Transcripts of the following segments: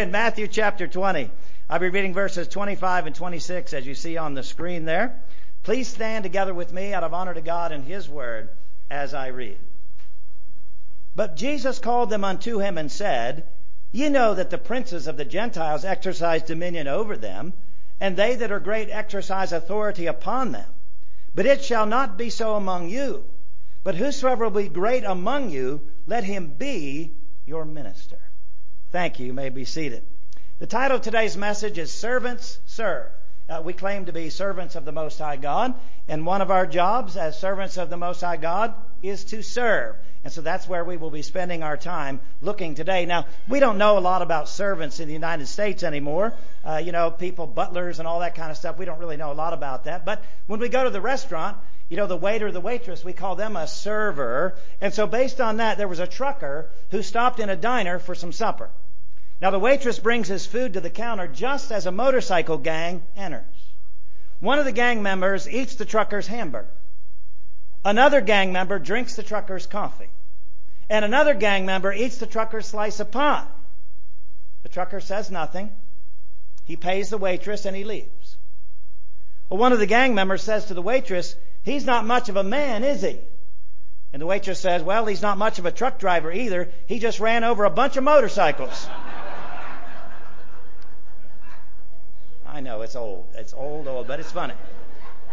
In Matthew chapter 20, I'll be reading verses 25 and 26 as you see on the screen there. Please stand together with me out of honor to God and His word as I read. But Jesus called them unto him and said, Ye know that the princes of the Gentiles exercise dominion over them, and they that are great exercise authority upon them. But it shall not be so among you. But whosoever will be great among you, let him be your minister. Thank you. You may be seated. The title of today's message is Servants Serve. Uh, we claim to be servants of the Most High God, and one of our jobs as servants of the Most High God is to serve. And so that's where we will be spending our time looking today. Now, we don't know a lot about servants in the United States anymore. Uh, you know, people, butlers, and all that kind of stuff. We don't really know a lot about that. But when we go to the restaurant, you know, the waiter, the waitress, we call them a server. And so based on that, there was a trucker who stopped in a diner for some supper. Now the waitress brings his food to the counter just as a motorcycle gang enters. One of the gang members eats the trucker's hamburger. Another gang member drinks the trucker's coffee. And another gang member eats the trucker's slice of pie. The trucker says nothing. He pays the waitress and he leaves. Well, one of the gang members says to the waitress, He's not much of a man, is he? And the waitress says, Well, he's not much of a truck driver either. He just ran over a bunch of motorcycles. I know it's old. It's old, old, but it's funny.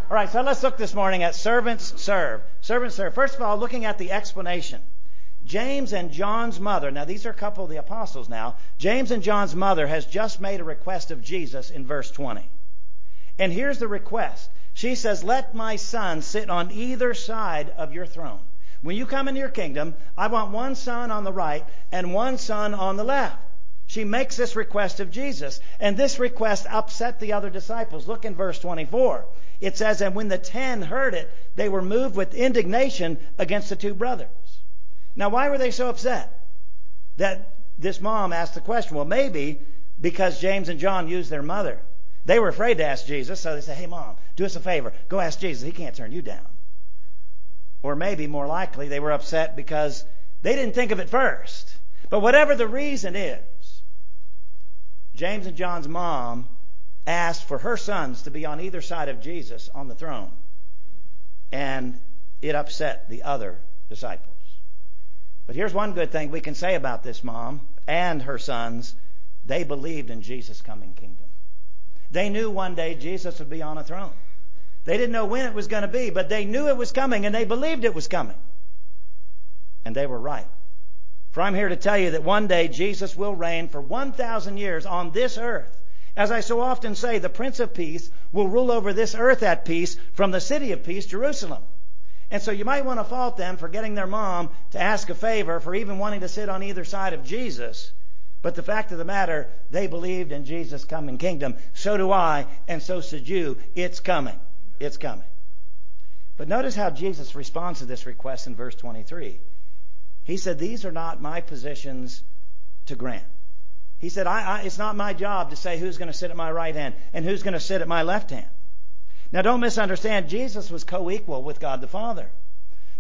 All right, so let's look this morning at servants serve. Servants serve. First of all, looking at the explanation. James and John's mother, now these are a couple of the apostles now. James and John's mother has just made a request of Jesus in verse 20. And here's the request. She says, Let my son sit on either side of your throne. When you come into your kingdom, I want one son on the right and one son on the left. She makes this request of Jesus, and this request upset the other disciples. Look in verse 24. It says, And when the ten heard it, they were moved with indignation against the two brothers. Now, why were they so upset that this mom asked the question? Well, maybe because James and John used their mother. They were afraid to ask Jesus, so they said, Hey, mom, do us a favor. Go ask Jesus. He can't turn you down. Or maybe more likely, they were upset because they didn't think of it first. But whatever the reason is, James and John's mom asked for her sons to be on either side of Jesus on the throne. And it upset the other disciples. But here's one good thing we can say about this mom and her sons. They believed in Jesus' coming kingdom. They knew one day Jesus would be on a throne. They didn't know when it was going to be, but they knew it was coming and they believed it was coming. And they were right. For I'm here to tell you that one day Jesus will reign for 1,000 years on this earth. As I so often say, the Prince of Peace will rule over this earth at peace from the city of peace, Jerusalem. And so you might want to fault them for getting their mom to ask a favor, for even wanting to sit on either side of Jesus. But the fact of the matter, they believed in Jesus' coming kingdom. So do I, and so should you. It's coming. It's coming. But notice how Jesus responds to this request in verse 23. He said, These are not my positions to grant. He said, I, I, It's not my job to say who's going to sit at my right hand and who's going to sit at my left hand. Now, don't misunderstand. Jesus was co equal with God the Father.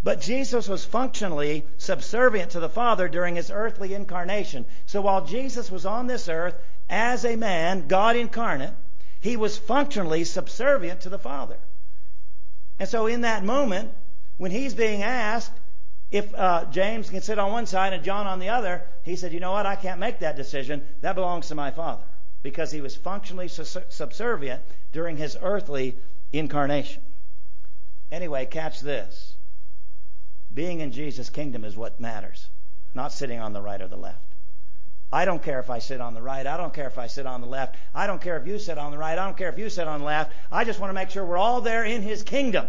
But Jesus was functionally subservient to the Father during his earthly incarnation. So while Jesus was on this earth as a man, God incarnate, he was functionally subservient to the Father. And so in that moment, when he's being asked, if uh, James can sit on one side and John on the other, he said, you know what, I can't make that decision. That belongs to my Father. Because he was functionally subservient during his earthly incarnation. Anyway, catch this. Being in Jesus' kingdom is what matters, not sitting on the right or the left. I don't care if I sit on the right. I don't care if I sit on the left. I don't care if you sit on the right. I don't care if you sit on the left. I just want to make sure we're all there in his kingdom.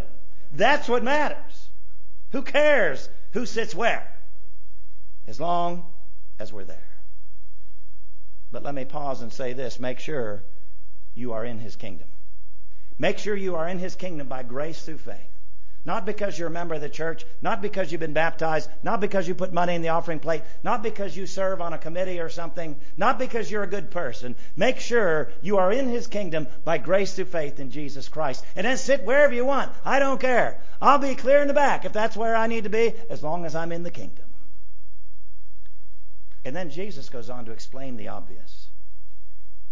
That's what matters. Who cares who sits where, as long as we're there. But let me pause and say this make sure you are in his kingdom. Make sure you are in his kingdom by grace through faith. Not because you're a member of the church, not because you've been baptized, not because you put money in the offering plate, not because you serve on a committee or something, not because you're a good person. Make sure you are in His kingdom by grace through faith in Jesus Christ. And then sit wherever you want. I don't care. I'll be clear in the back if that's where I need to be, as long as I'm in the kingdom. And then Jesus goes on to explain the obvious.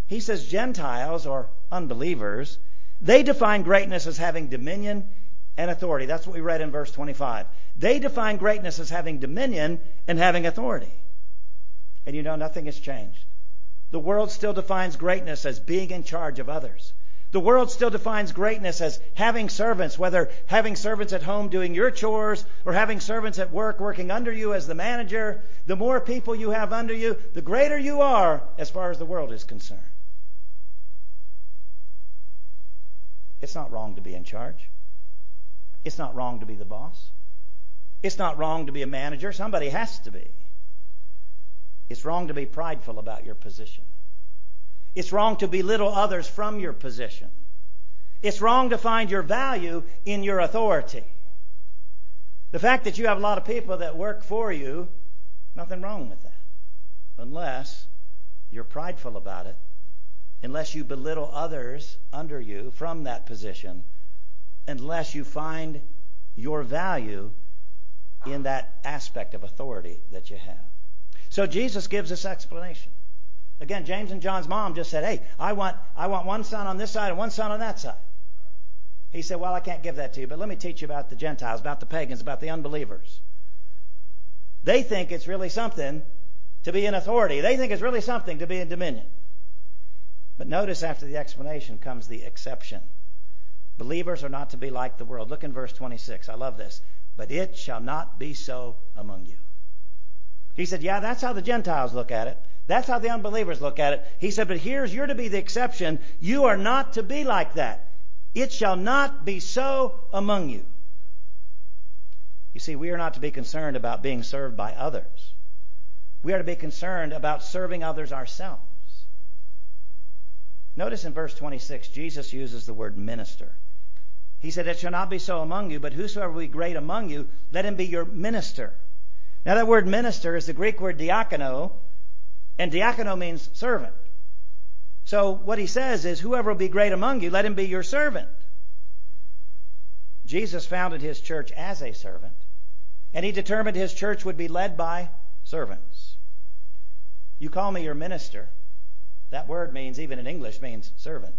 He says Gentiles or unbelievers, they define greatness as having dominion and authority. That's what we read in verse 25. They define greatness as having dominion and having authority. And you know, nothing has changed. The world still defines greatness as being in charge of others. The world still defines greatness as having servants, whether having servants at home doing your chores or having servants at work working under you as the manager. The more people you have under you, the greater you are as far as the world is concerned. It's not wrong to be in charge. It's not wrong to be the boss. It's not wrong to be a manager. Somebody has to be. It's wrong to be prideful about your position. It's wrong to belittle others from your position. It's wrong to find your value in your authority. The fact that you have a lot of people that work for you, nothing wrong with that. Unless you're prideful about it, unless you belittle others under you from that position, unless you find your value in that aspect of authority that you have. So Jesus gives this explanation. Again, James and John's mom just said, Hey, I want, I want one son on this side and one son on that side. He said, Well, I can't give that to you, but let me teach you about the Gentiles, about the pagans, about the unbelievers. They think it's really something to be in authority. They think it's really something to be in dominion. But notice after the explanation comes the exception. Believers are not to be like the world. Look in verse 26. I love this. But it shall not be so among you. He said, Yeah, that's how the Gentiles look at it. That's how the unbelievers look at it. He said, But here's you're to be the exception. You are not to be like that. It shall not be so among you. You see, we are not to be concerned about being served by others. We are to be concerned about serving others ourselves. Notice in verse 26, Jesus uses the word minister. He said, It shall not be so among you, but whosoever will be great among you, let him be your minister. Now, that word minister is the Greek word diakono, and diakono means servant. So, what he says is, Whoever will be great among you, let him be your servant. Jesus founded his church as a servant, and he determined his church would be led by servants. You call me your minister. That word means, even in English, means servant.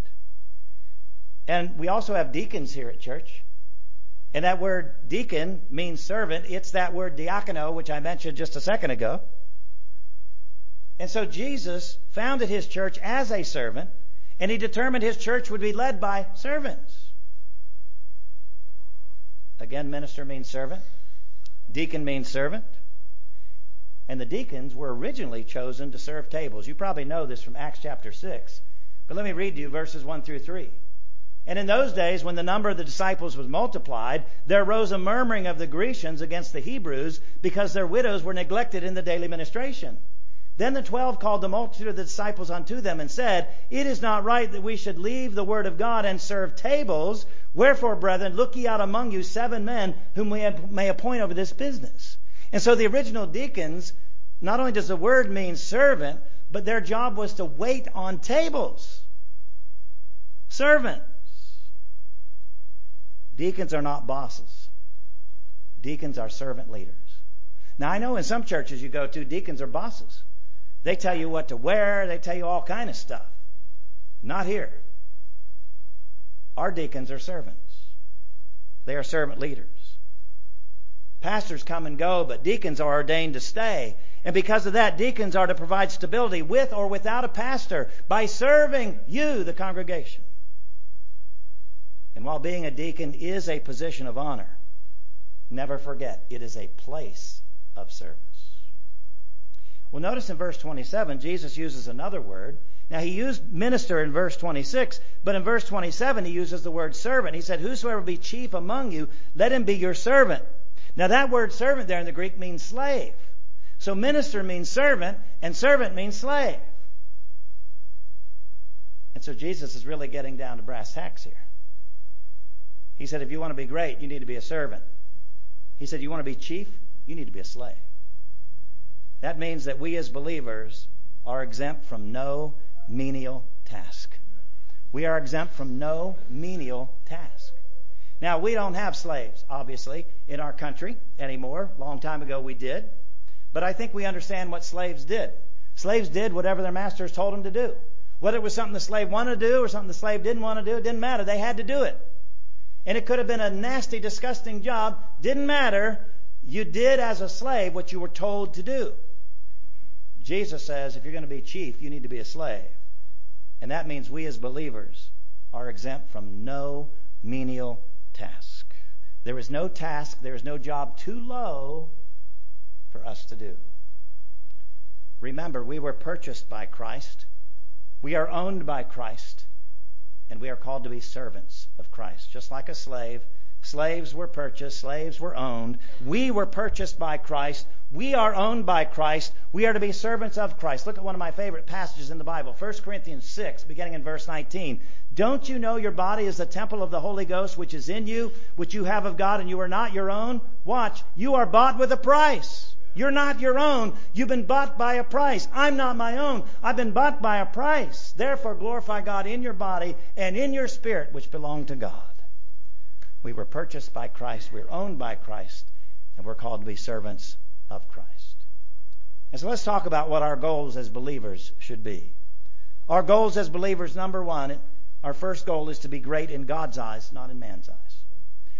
And we also have deacons here at church. And that word deacon means servant. It's that word diakono, which I mentioned just a second ago. And so Jesus founded his church as a servant, and he determined his church would be led by servants. Again, minister means servant, deacon means servant. And the deacons were originally chosen to serve tables. You probably know this from Acts chapter 6. But let me read to you verses 1 through 3. And in those days, when the number of the disciples was multiplied, there arose a murmuring of the Grecians against the Hebrews because their widows were neglected in the daily ministration. Then the twelve called the multitude of the disciples unto them and said, It is not right that we should leave the word of God and serve tables. Wherefore, brethren, look ye out among you seven men whom we may appoint over this business. And so the original deacons, not only does the word mean servant, but their job was to wait on tables. Servant. Deacons are not bosses. Deacons are servant leaders. Now I know in some churches you go to, deacons are bosses. They tell you what to wear, they tell you all kind of stuff. Not here. Our deacons are servants. They are servant leaders. Pastors come and go, but deacons are ordained to stay. And because of that, deacons are to provide stability with or without a pastor by serving you, the congregation. And while being a deacon is a position of honor, never forget it is a place of service. Well, notice in verse 27, Jesus uses another word. Now, he used minister in verse 26, but in verse 27, he uses the word servant. He said, Whosoever be chief among you, let him be your servant. Now, that word servant there in the Greek means slave. So, minister means servant, and servant means slave. And so, Jesus is really getting down to brass tacks here. He said, if you want to be great, you need to be a servant. He said, you want to be chief? You need to be a slave. That means that we as believers are exempt from no menial task. We are exempt from no menial task. Now, we don't have slaves, obviously, in our country anymore. Long time ago we did. But I think we understand what slaves did. Slaves did whatever their masters told them to do. Whether it was something the slave wanted to do or something the slave didn't want to do, it didn't matter. They had to do it. And it could have been a nasty, disgusting job. Didn't matter. You did as a slave what you were told to do. Jesus says if you're going to be chief, you need to be a slave. And that means we as believers are exempt from no menial task. There is no task, there is no job too low for us to do. Remember, we were purchased by Christ. We are owned by Christ. And we are called to be servants of Christ. Just like a slave, slaves were purchased, slaves were owned. We were purchased by Christ. We are owned by Christ. We are to be servants of Christ. Look at one of my favorite passages in the Bible, 1 Corinthians 6, beginning in verse 19. Don't you know your body is the temple of the Holy Ghost, which is in you, which you have of God, and you are not your own? Watch, you are bought with a price. You're not your own. You've been bought by a price. I'm not my own. I've been bought by a price. Therefore, glorify God in your body and in your spirit, which belong to God. We were purchased by Christ. We're owned by Christ. And we're called to be servants of Christ. And so let's talk about what our goals as believers should be. Our goals as believers, number one, our first goal is to be great in God's eyes, not in man's eyes.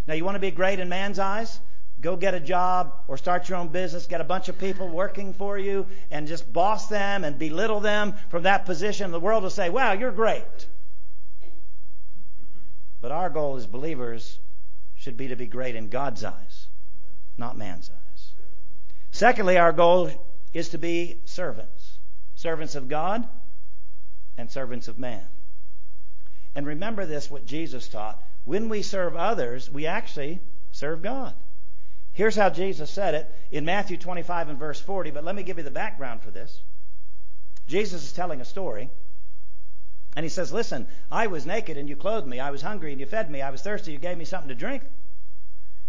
Now, you want to be great in man's eyes? Go get a job or start your own business, get a bunch of people working for you, and just boss them and belittle them from that position. The world will say, wow, you're great. But our goal as believers should be to be great in God's eyes, not man's eyes. Secondly, our goal is to be servants. Servants of God and servants of man. And remember this, what Jesus taught. When we serve others, we actually serve God. Here's how Jesus said it in Matthew 25 and verse 40, but let me give you the background for this. Jesus is telling a story. And he says, Listen, I was naked and you clothed me. I was hungry and you fed me. I was thirsty. You gave me something to drink.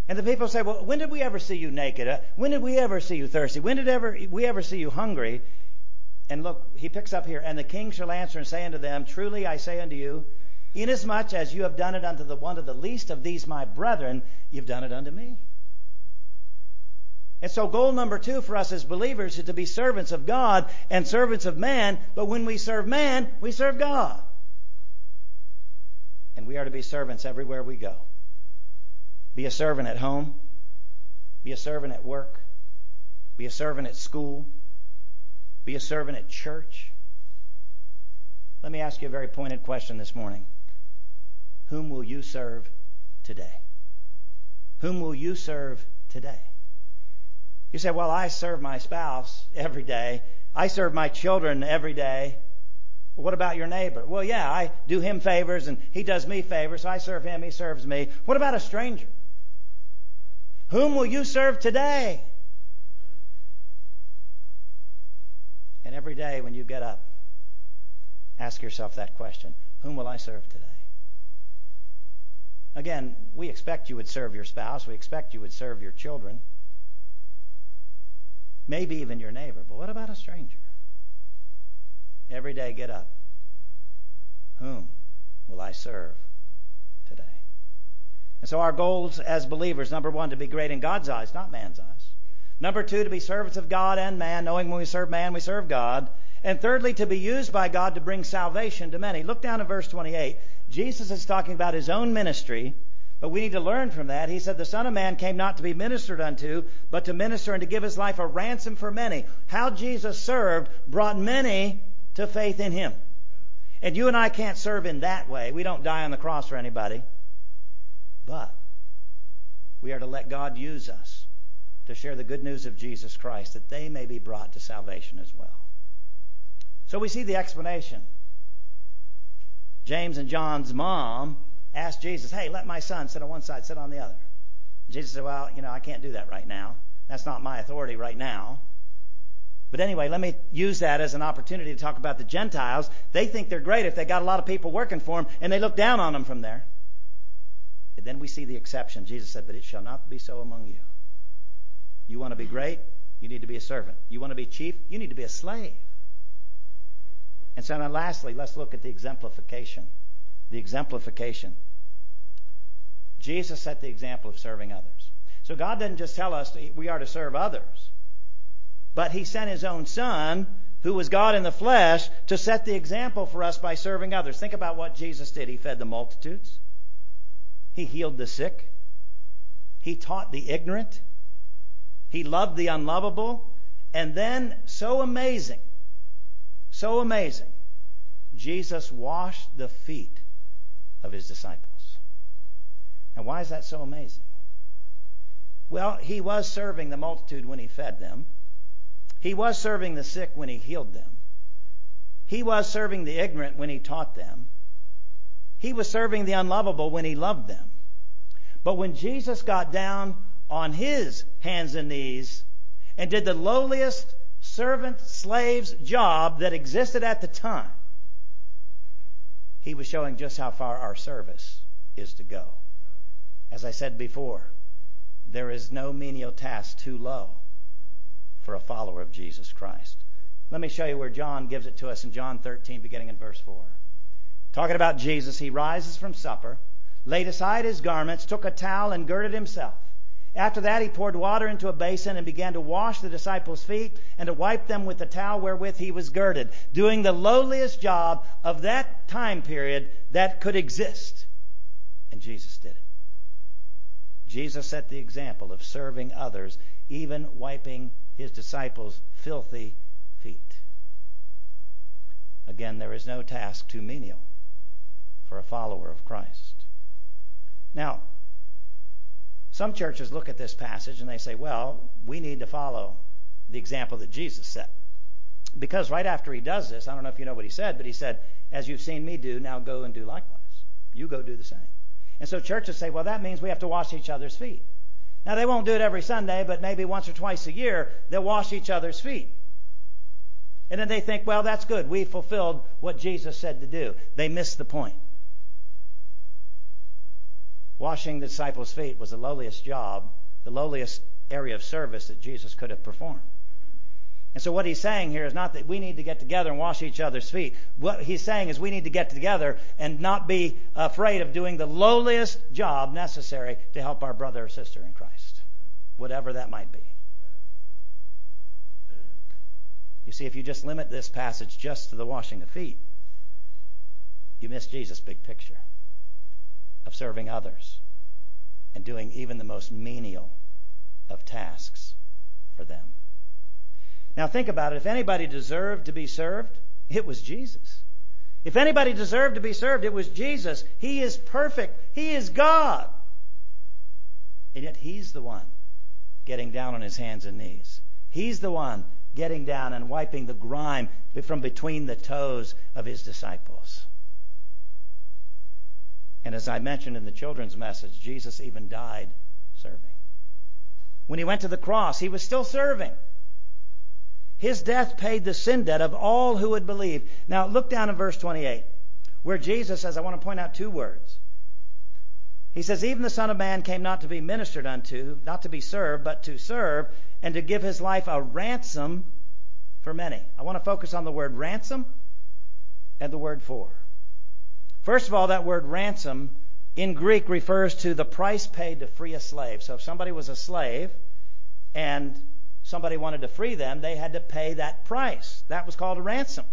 And the people say, well, when did we ever see you naked? Uh, when did we ever see you thirsty? When did ever we ever see you hungry? And look, he picks up here, and the king shall answer and say unto them, Truly I say unto you, inasmuch as you have done it unto the one of the least of these my brethren, you've done it unto me. And so goal number two for us as believers is to be servants of God and servants of man, but when we serve man, we serve God. And we are to be servants everywhere we go. Be a servant at home. Be a servant at work. Be a servant at school. Be a servant at church. Let me ask you a very pointed question this morning. Whom will you serve today? Whom will you serve today? You say, Well, I serve my spouse every day. I serve my children every day. What about your neighbor? Well, yeah, I do him favors and he does me favors. So I serve him, he serves me. What about a stranger? Whom will you serve today? And every day when you get up, ask yourself that question Whom will I serve today? Again, we expect you would serve your spouse, we expect you would serve your children, maybe even your neighbor, but what about a stranger? Every day, get up. Whom will I serve today? And so our goals as believers, number one, to be great in God's eyes, not man's eyes. Number two, to be servants of God and man, knowing when we serve man, we serve God. And thirdly, to be used by God to bring salvation to many. Look down at verse 28. Jesus is talking about his own ministry, but we need to learn from that. He said, The Son of Man came not to be ministered unto, but to minister and to give his life a ransom for many. How Jesus served brought many to faith in him. And you and I can't serve in that way. We don't die on the cross for anybody. But we are to let God use us to share the good news of Jesus Christ that they may be brought to salvation as well. So we see the explanation. James and John's mom asked Jesus, Hey, let my son sit on one side, sit on the other. Jesus said, Well, you know, I can't do that right now. That's not my authority right now. But anyway, let me use that as an opportunity to talk about the Gentiles. They think they're great if they got a lot of people working for them, and they look down on them from there. And then we see the exception. Jesus said, But it shall not be so among you. You want to be great? You need to be a servant. You want to be chief? You need to be a slave. And so now lastly, let's look at the exemplification. The exemplification. Jesus set the example of serving others. So God doesn't just tell us we are to serve others, but He sent His own Son who was God in the flesh, to set the example for us by serving others. Think about what Jesus did. He fed the multitudes, He healed the sick, He taught the ignorant, He loved the unlovable, and then, so amazing, so amazing, Jesus washed the feet of His disciples. Now, why is that so amazing? Well, He was serving the multitude when He fed them. He was serving the sick when he healed them. He was serving the ignorant when he taught them. He was serving the unlovable when he loved them. But when Jesus got down on his hands and knees and did the lowliest servant slave's job that existed at the time, he was showing just how far our service is to go. As I said before, there is no menial task too low for a follower of Jesus Christ. Let me show you where John gives it to us in John 13, beginning in verse 4. Talking about Jesus, he rises from supper, laid aside his garments, took a towel, and girded himself. After that, he poured water into a basin and began to wash the disciples' feet and to wipe them with the towel wherewith he was girded, doing the lowliest job of that time period that could exist. And Jesus did it. Jesus set the example of serving others, even wiping his disciples' filthy feet. Again, there is no task too menial for a follower of Christ. Now, some churches look at this passage and they say, well, we need to follow the example that Jesus set. Because right after he does this, I don't know if you know what he said, but he said, as you've seen me do, now go and do likewise. You go do the same. And so churches say, well, that means we have to wash each other's feet. Now, they won't do it every Sunday, but maybe once or twice a year, they'll wash each other's feet. And then they think, well, that's good. We fulfilled what Jesus said to do. They miss the point. Washing the disciples' feet was the lowliest job, the lowliest area of service that Jesus could have performed. And so what he's saying here is not that we need to get together and wash each other's feet. What he's saying is we need to get together and not be afraid of doing the lowliest job necessary to help our brother or sister in Christ, whatever that might be. You see, if you just limit this passage just to the washing of feet, you miss Jesus' big picture of serving others and doing even the most menial of tasks for them. Now think about it. If anybody deserved to be served, it was Jesus. If anybody deserved to be served, it was Jesus. He is perfect. He is God. And yet He's the one getting down on His hands and knees. He's the one getting down and wiping the grime from between the toes of His disciples. And as I mentioned in the children's message, Jesus even died serving. When He went to the cross, He was still serving. His death paid the sin debt of all who would believe. Now, look down in verse 28, where Jesus says, I want to point out two words. He says, Even the Son of Man came not to be ministered unto, not to be served, but to serve, and to give his life a ransom for many. I want to focus on the word ransom and the word for. First of all, that word ransom in Greek refers to the price paid to free a slave. So if somebody was a slave and somebody wanted to free them, they had to pay that price. That was called a ransom.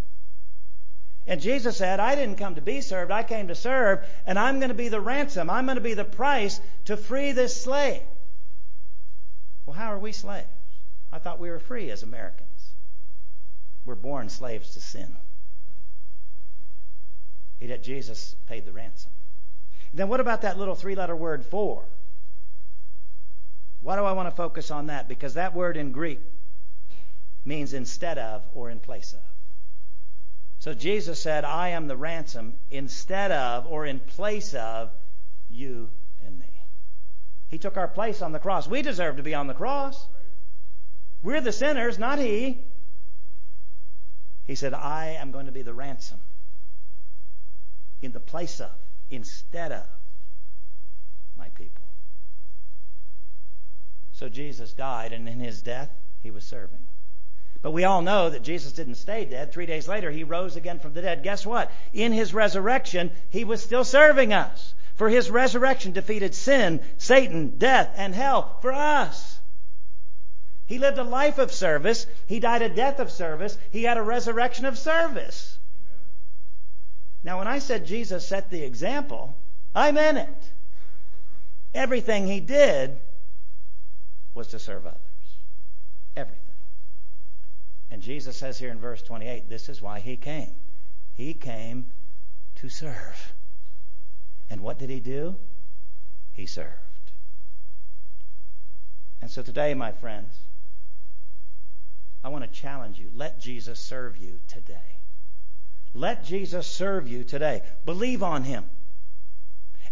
And Jesus said, I didn't come to be served, I came to serve, and I'm going to be the ransom. I'm going to be the price to free this slave. Well, how are we slaves? I thought we were free as Americans. We're born slaves to sin. Yet Jesus paid the ransom. Then what about that little three letter word for? Why do I want to focus on that? Because that word in Greek means instead of or in place of. So Jesus said, I am the ransom instead of or in place of you and me. He took our place on the cross. We deserve to be on the cross. We're the sinners, not He. He said, I am going to be the ransom in the place of, instead of my people. So Jesus died, and in his death, he was serving. But we all know that Jesus didn't stay dead. Three days later, he rose again from the dead. Guess what? In his resurrection, he was still serving us. For his resurrection defeated sin, Satan, death, and hell for us. He lived a life of service. He died a death of service. He had a resurrection of service. Now, when I said Jesus set the example, I meant it. Everything he did was to serve others. Everything. And Jesus says here in verse 28, this is why he came. He came to serve. And what did he do? He served. And so today, my friends, I want to challenge you. Let Jesus serve you today. Let Jesus serve you today. Believe on him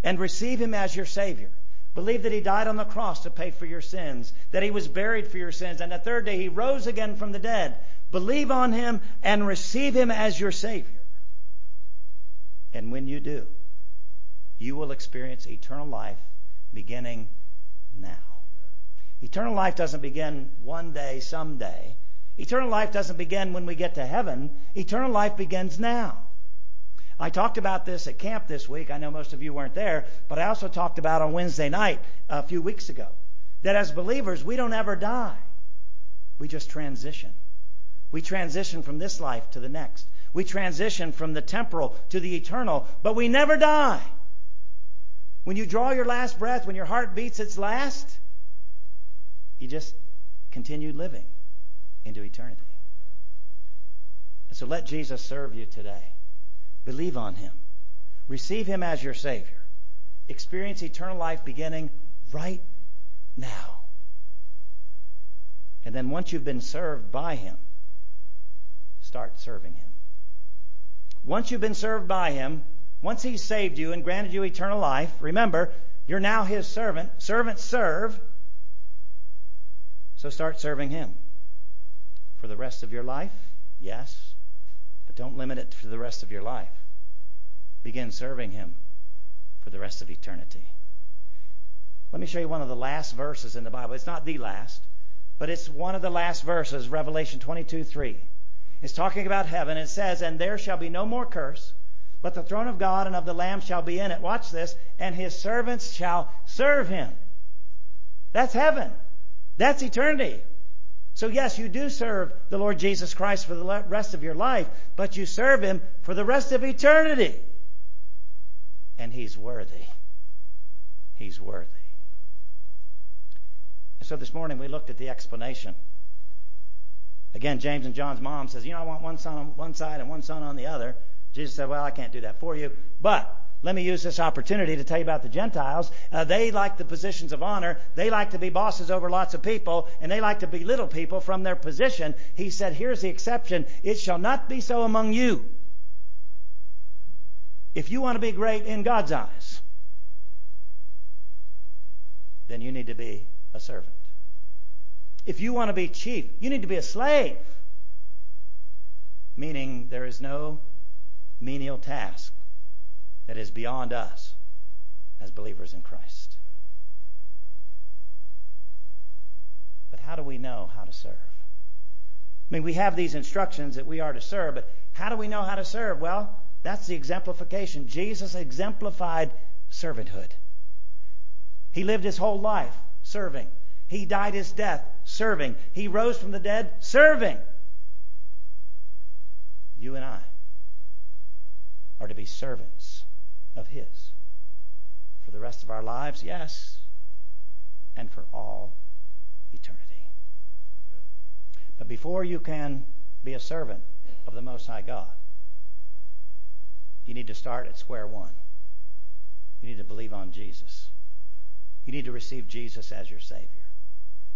and receive him as your Savior. Believe that he died on the cross to pay for your sins, that he was buried for your sins, and the third day he rose again from the dead. Believe on him and receive him as your Savior. And when you do, you will experience eternal life beginning now. Eternal life doesn't begin one day, someday. Eternal life doesn't begin when we get to heaven. Eternal life begins now. I talked about this at camp this week. I know most of you weren't there, but I also talked about on Wednesday night a few weeks ago that as believers, we don't ever die. We just transition. We transition from this life to the next. We transition from the temporal to the eternal, but we never die. When you draw your last breath, when your heart beats its last, you just continue living into eternity. And so let Jesus serve you today. Believe on him. Receive him as your Savior. Experience eternal life beginning right now. And then once you've been served by him, start serving him. Once you've been served by him, once he's saved you and granted you eternal life, remember, you're now his servant. Servants serve. So start serving him. For the rest of your life? Yes. But don't limit it for the rest of your life. Begin serving Him for the rest of eternity. Let me show you one of the last verses in the Bible. It's not the last, but it's one of the last verses, Revelation 22 3. It's talking about heaven. It says, And there shall be no more curse, but the throne of God and of the Lamb shall be in it. Watch this. And his servants shall serve him. That's heaven. That's eternity. So, yes, you do serve the Lord Jesus Christ for the rest of your life, but you serve Him for the rest of eternity. And He's worthy. He's worthy. So this morning we looked at the explanation. Again, James and John's mom says, You know, I want one son on one side and one son on the other. Jesus said, Well, I can't do that for you. But let me use this opportunity to tell you about the Gentiles. Uh, they like the positions of honor. They like to be bosses over lots of people, and they like to belittle people from their position. He said, Here's the exception it shall not be so among you. If you want to be great in God's eyes, then you need to be a servant. If you want to be chief, you need to be a slave. Meaning there is no menial task that is beyond us as believers in Christ. But how do we know how to serve? I mean, we have these instructions that we are to serve, but how do we know how to serve? Well, that's the exemplification. Jesus exemplified servanthood. He lived his whole life serving. He died his death serving. He rose from the dead serving. You and I are to be servants of His. For the rest of our lives, yes, and for all eternity. But before you can be a servant of the Most High God, you need to start at square one. You need to believe on Jesus. You need to receive Jesus as your Savior.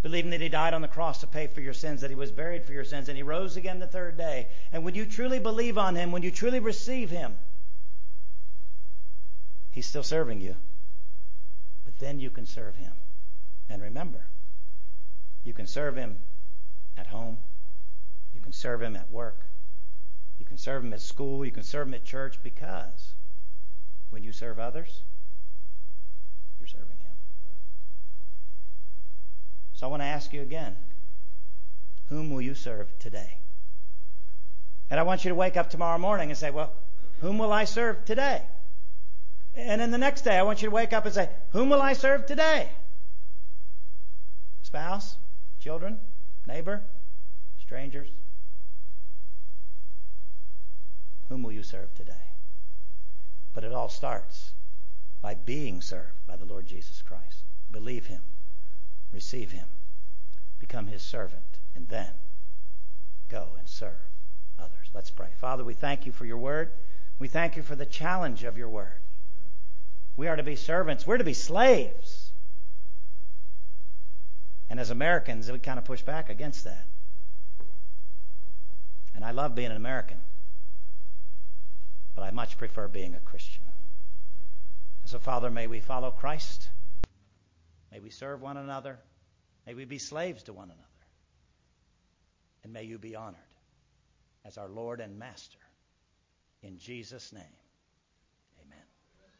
Believing that He died on the cross to pay for your sins, that He was buried for your sins, and He rose again the third day. And when you truly believe on Him, when you truly receive Him, He's still serving you. But then you can serve Him. And remember, you can serve Him at home. You can serve Him at work. You can serve Him at school. You can serve Him at church because when you serve others, you're serving Him. So I want to ask you again whom will you serve today? And I want you to wake up tomorrow morning and say, well, whom will I serve today? And then the next day, I want you to wake up and say, Whom will I serve today? Spouse? Children? Neighbor? Strangers? Whom will you serve today? But it all starts by being served by the Lord Jesus Christ. Believe him, receive him, become his servant, and then go and serve others. Let's pray. Father, we thank you for your word. We thank you for the challenge of your word. We are to be servants, we're to be slaves. And as Americans, we kind of push back against that. And I love being an American, but I much prefer being a Christian. So, Father, may we follow Christ. May we serve one another. May we be slaves to one another. And may you be honored as our Lord and Master. In Jesus' name.